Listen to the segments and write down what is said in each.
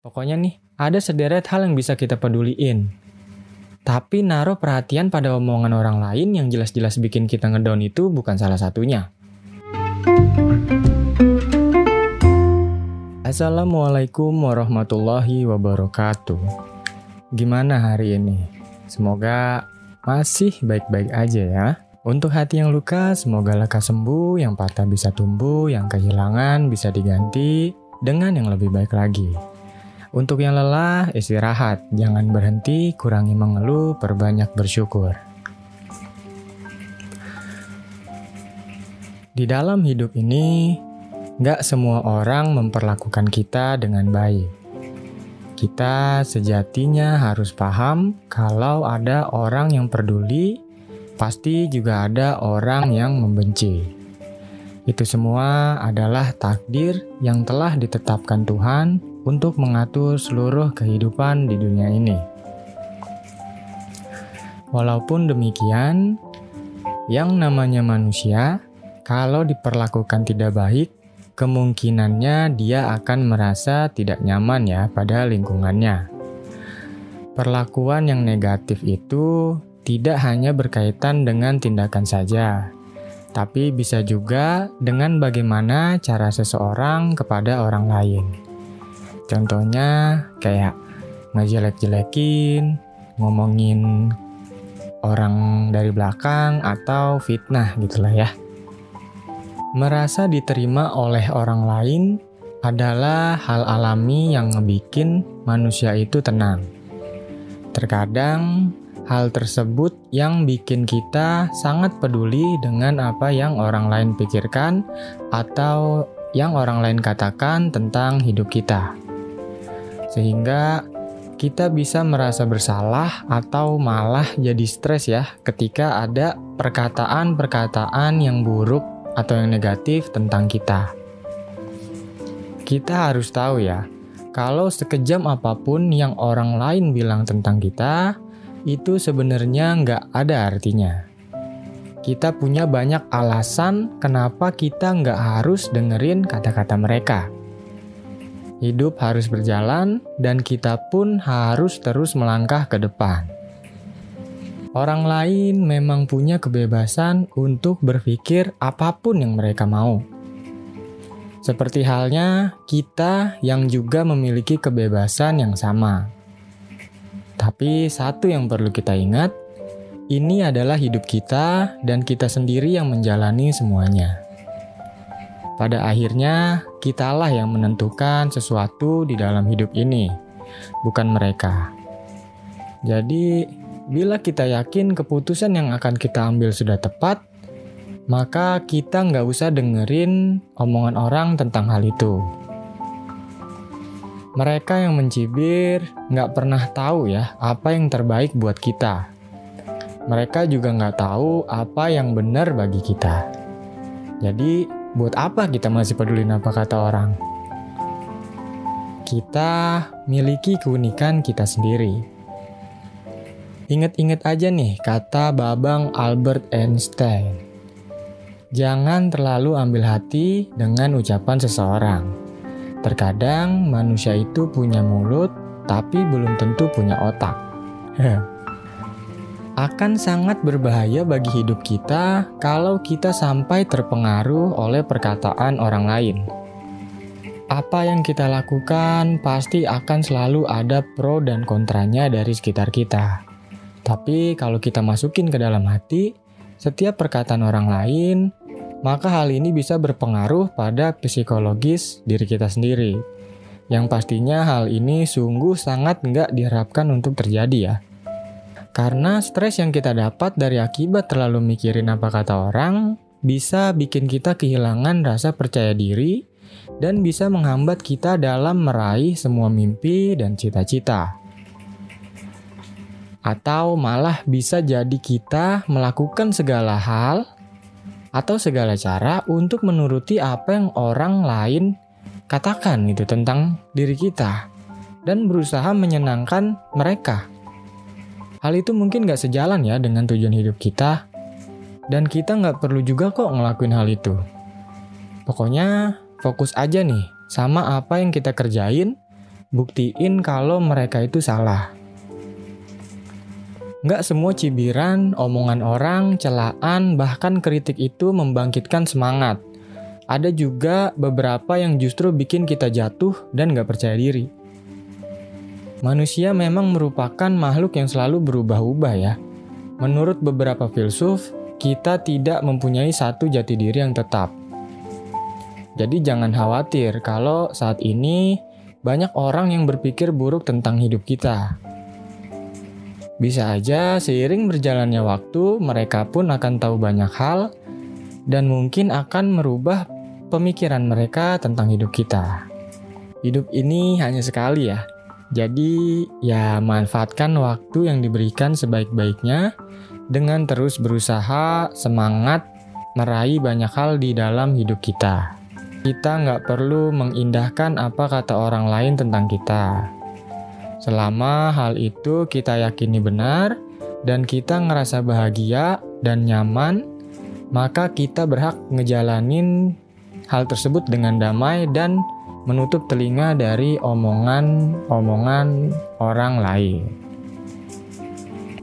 Pokoknya nih, ada sederet hal yang bisa kita peduliin. Tapi naruh perhatian pada omongan orang lain yang jelas-jelas bikin kita ngedown itu bukan salah satunya. Assalamualaikum warahmatullahi wabarakatuh. Gimana hari ini? Semoga masih baik-baik aja ya. Untuk hati yang luka, semoga lekas sembuh, yang patah bisa tumbuh, yang kehilangan bisa diganti dengan yang lebih baik lagi. Untuk yang lelah, istirahat. Jangan berhenti, kurangi mengeluh, perbanyak bersyukur. Di dalam hidup ini, gak semua orang memperlakukan kita dengan baik. Kita sejatinya harus paham kalau ada orang yang peduli, pasti juga ada orang yang membenci. Itu semua adalah takdir yang telah ditetapkan Tuhan untuk mengatur seluruh kehidupan di dunia ini. Walaupun demikian, yang namanya manusia, kalau diperlakukan tidak baik, kemungkinannya dia akan merasa tidak nyaman ya pada lingkungannya. Perlakuan yang negatif itu tidak hanya berkaitan dengan tindakan saja, tapi bisa juga dengan bagaimana cara seseorang kepada orang lain. Contohnya kayak ngejelek-jelekin, ngomongin orang dari belakang atau fitnah gitulah ya. Merasa diterima oleh orang lain adalah hal alami yang ngebikin manusia itu tenang. Terkadang hal tersebut yang bikin kita sangat peduli dengan apa yang orang lain pikirkan atau yang orang lain katakan tentang hidup kita sehingga kita bisa merasa bersalah atau malah jadi stres ya ketika ada perkataan-perkataan yang buruk atau yang negatif tentang kita. Kita harus tahu ya, kalau sekejam apa pun yang orang lain bilang tentang kita, itu sebenarnya nggak ada artinya. Kita punya banyak alasan kenapa kita nggak harus dengerin kata-kata mereka. Hidup harus berjalan, dan kita pun harus terus melangkah ke depan. Orang lain memang punya kebebasan untuk berpikir apa pun yang mereka mau. Seperti halnya kita yang juga memiliki kebebasan yang sama. Tapi satu yang perlu kita ingat, ini adalah hidup kita dan kita sendiri yang menjalani semuanya. Pada akhirnya, kitalah yang menentukan sesuatu di dalam hidup ini, bukan mereka. Jadi, bila kita yakin keputusan yang akan kita ambil sudah tepat, maka kita nggak usah dengerin omongan orang tentang hal itu. Mereka yang mencibir nggak pernah tahu ya apa yang terbaik buat kita. Mereka juga nggak tahu apa yang benar bagi kita. Jadi, Buat apa kita masih peduli apa kata orang? Kita miliki keunikan kita sendiri. Ingat-ingat aja nih kata Babang Albert Einstein. Jangan terlalu ambil hati dengan ucapan seseorang. Terkadang manusia itu punya mulut, tapi belum tentu punya otak. akan sangat berbahaya bagi hidup kita kalau kita sampai terpengaruh oleh perkataan orang lain. Apa yang kita lakukan pasti akan selalu ada pro dan kontranya dari sekitar kita. Tapi kalau kita masukin ke dalam hati, setiap perkataan orang lain, maka hal ini bisa berpengaruh pada psikologis diri kita sendiri. Yang pastinya hal ini sungguh sangat nggak diharapkan untuk terjadi ya. Karena stres yang kita dapat dari akibat terlalu mikirin apa kata orang bisa bikin kita kehilangan rasa percaya diri dan bisa menghambat kita dalam meraih semua mimpi dan cita-cita. Atau malah bisa jadi kita melakukan segala hal atau segala cara untuk menuruti apa yang orang lain katakan gitu tentang diri kita dan berusaha menyenangkan mereka. Hal itu mungkin gak sejalan ya dengan tujuan hidup kita, dan kita gak perlu juga kok ngelakuin hal itu. Pokoknya fokus aja nih sama apa yang kita kerjain, buktiin kalau mereka itu salah. Nggak semua cibiran, omongan orang, celaan, bahkan kritik itu membangkitkan semangat. Ada juga beberapa yang justru bikin kita jatuh dan nggak percaya diri. Manusia memang merupakan makhluk yang selalu berubah-ubah ya. Menurut beberapa filsuf, kita tidak mempunyai satu jati diri yang tetap. Jadi jangan khawatir kalau saat ini banyak orang yang berpikir buruk tentang hidup kita. Bisa aja seiring berjalannya waktu, mereka pun akan tahu banyak hal dan mungkin akan merubah pemikiran mereka tentang hidup kita. Hidup ini hanya sekali ya. Jadi ya manfaatkan waktu yang diberikan sebaik-baiknya dengan terus berusaha semangat meraih banyak hal di dalam hidup kita. Kita nggak perlu mengindahkan apa kata orang lain tentang kita. Selama hal itu kita yakini benar dan kita ngerasa bahagia dan nyaman, maka kita berhak ngejalanin hal tersebut dengan damai dan menutup telinga dari omongan-omongan orang lain.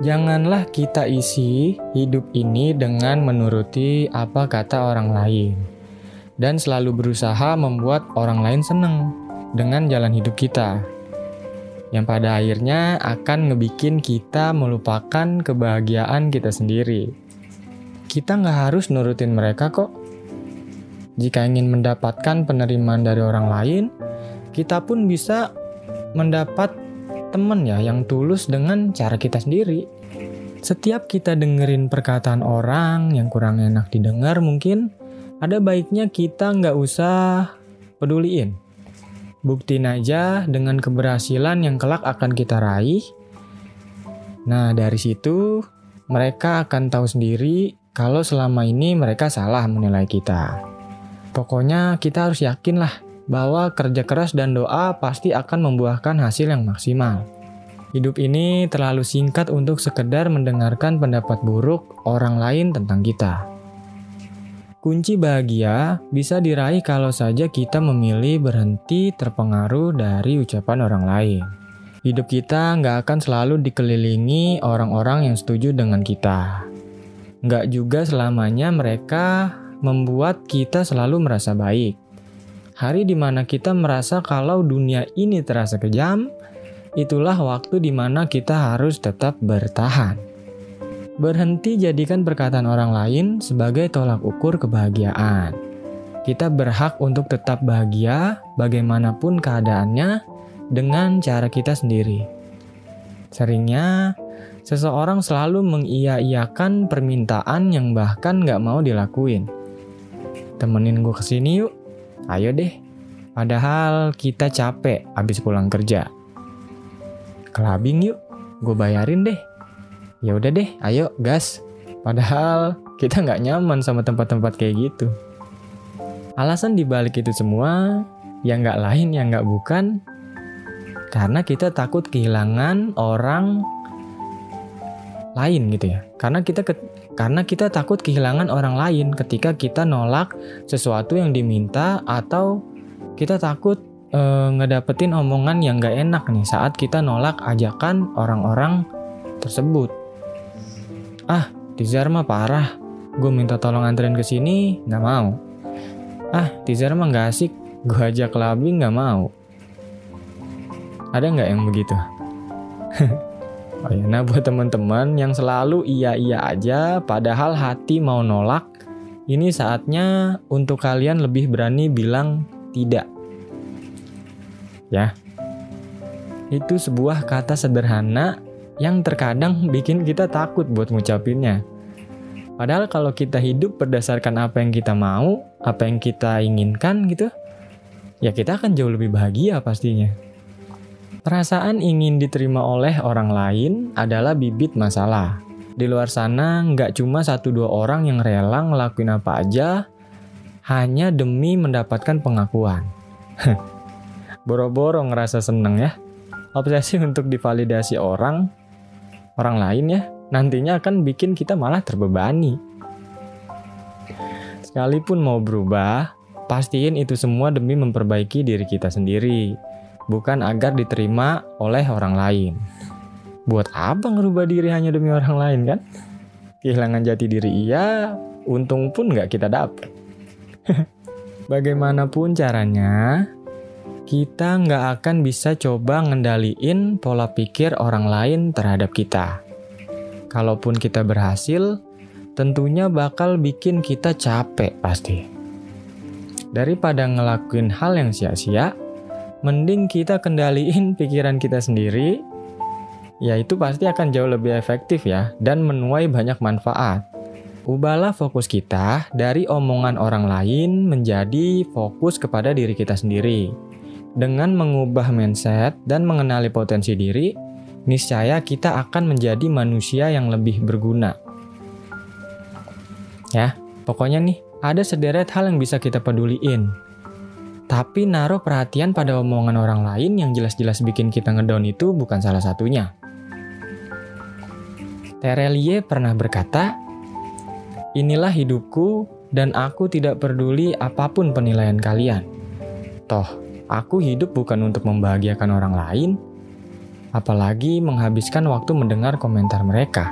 Janganlah kita isi hidup ini dengan menuruti apa kata orang lain dan selalu berusaha membuat orang lain senang dengan jalan hidup kita yang pada akhirnya akan ngebikin kita melupakan kebahagiaan kita sendiri. Kita nggak harus nurutin mereka kok. Jika ingin mendapatkan penerimaan dari orang lain, kita pun bisa mendapat teman ya yang tulus dengan cara kita sendiri. Setiap kita dengerin perkataan orang yang kurang enak didengar mungkin, ada baiknya kita nggak usah peduliin Buktiin aja dengan keberhasilan yang kelak akan kita raih. Nah, dari situ mereka akan tahu sendiri kalau selama ini mereka salah menilai kita. Pokoknya kita harus yakin lah bahwa kerja keras dan doa pasti akan membuahkan hasil yang maksimal. Hidup ini terlalu singkat untuk sekedar mendengarkan pendapat buruk orang lain tentang kita. Kunci bahagia bisa diraih kalau saja kita memilih berhenti terpengaruh dari ucapan orang lain. Hidup kita nggak akan selalu dikelilingi orang-orang yang setuju dengan kita. Nggak juga selamanya mereka membuat kita selalu merasa baik. Hari di mana kita merasa kalau dunia ini terasa kejam, itulah waktu di mana kita harus tetap bertahan. Berhenti jadikan perkataan orang lain sebagai tolak ukur kebahagiaan. Kita berhak untuk tetap bahagia bagaimanapun keadaannya dengan cara kita sendiri. Seringnya, seseorang selalu mengiya-iyakan permintaan yang bahkan nggak mau dilakuin. Temenin gue ke sini yuk, ayo deh. Padahal kita capek abis pulang kerja. Kelabing yuk, gue bayarin deh. Ya udah deh ayo gas. Padahal kita nggak nyaman sama tempat-tempat kayak gitu. Alasan dibalik itu semua yang nggak lain yang nggak bukan karena kita takut kehilangan orang lain gitu ya. Karena kita ke, karena kita takut kehilangan orang lain ketika kita nolak sesuatu yang diminta atau kita takut e, ngedapetin omongan yang nggak enak nih saat kita nolak ajakan orang-orang tersebut Ah, Tizar mah parah. Gue minta tolong anterin ke sini, nggak mau. Ah, Tizar mah nggak asik. Gue ajak clubbing nggak mau. Ada nggak yang begitu? oh ya, nah buat teman-teman yang selalu iya-iya aja, padahal hati mau nolak, ini saatnya untuk kalian lebih berani bilang tidak. Ya, itu sebuah kata sederhana yang terkadang bikin kita takut buat ngucapinnya. Padahal kalau kita hidup berdasarkan apa yang kita mau, apa yang kita inginkan gitu, ya kita akan jauh lebih bahagia pastinya. Perasaan ingin diterima oleh orang lain adalah bibit masalah. Di luar sana nggak cuma satu dua orang yang rela ngelakuin apa aja hanya demi mendapatkan pengakuan. Boro-boro ngerasa seneng ya. Obsesi untuk divalidasi orang orang lain ya, nantinya akan bikin kita malah terbebani. Sekalipun mau berubah, pastiin itu semua demi memperbaiki diri kita sendiri. Bukan agar diterima oleh orang lain. Buat apa ngerubah diri hanya demi orang lain kan? Kehilangan jati diri iya, untung pun nggak kita dapat. Bagaimanapun caranya, kita nggak akan bisa coba ngendaliin pola pikir orang lain terhadap kita. Kalaupun kita berhasil, tentunya bakal bikin kita capek pasti. Daripada ngelakuin hal yang sia-sia, mending kita kendaliin pikiran kita sendiri, ya itu pasti akan jauh lebih efektif ya dan menuai banyak manfaat. Ubahlah fokus kita dari omongan orang lain menjadi fokus kepada diri kita sendiri. Dengan mengubah mindset dan mengenali potensi diri, niscaya kita akan menjadi manusia yang lebih berguna. Ya, pokoknya nih, ada sederet hal yang bisa kita peduliin. Tapi naruh perhatian pada omongan orang lain yang jelas-jelas bikin kita ngedown itu bukan salah satunya. Terelie pernah berkata, Inilah hidupku dan aku tidak peduli apa pun penilaian kalian. Toh, aku hidup bukan untuk membahagiakan orang lain, apalagi menghabiskan waktu mendengar komentar mereka.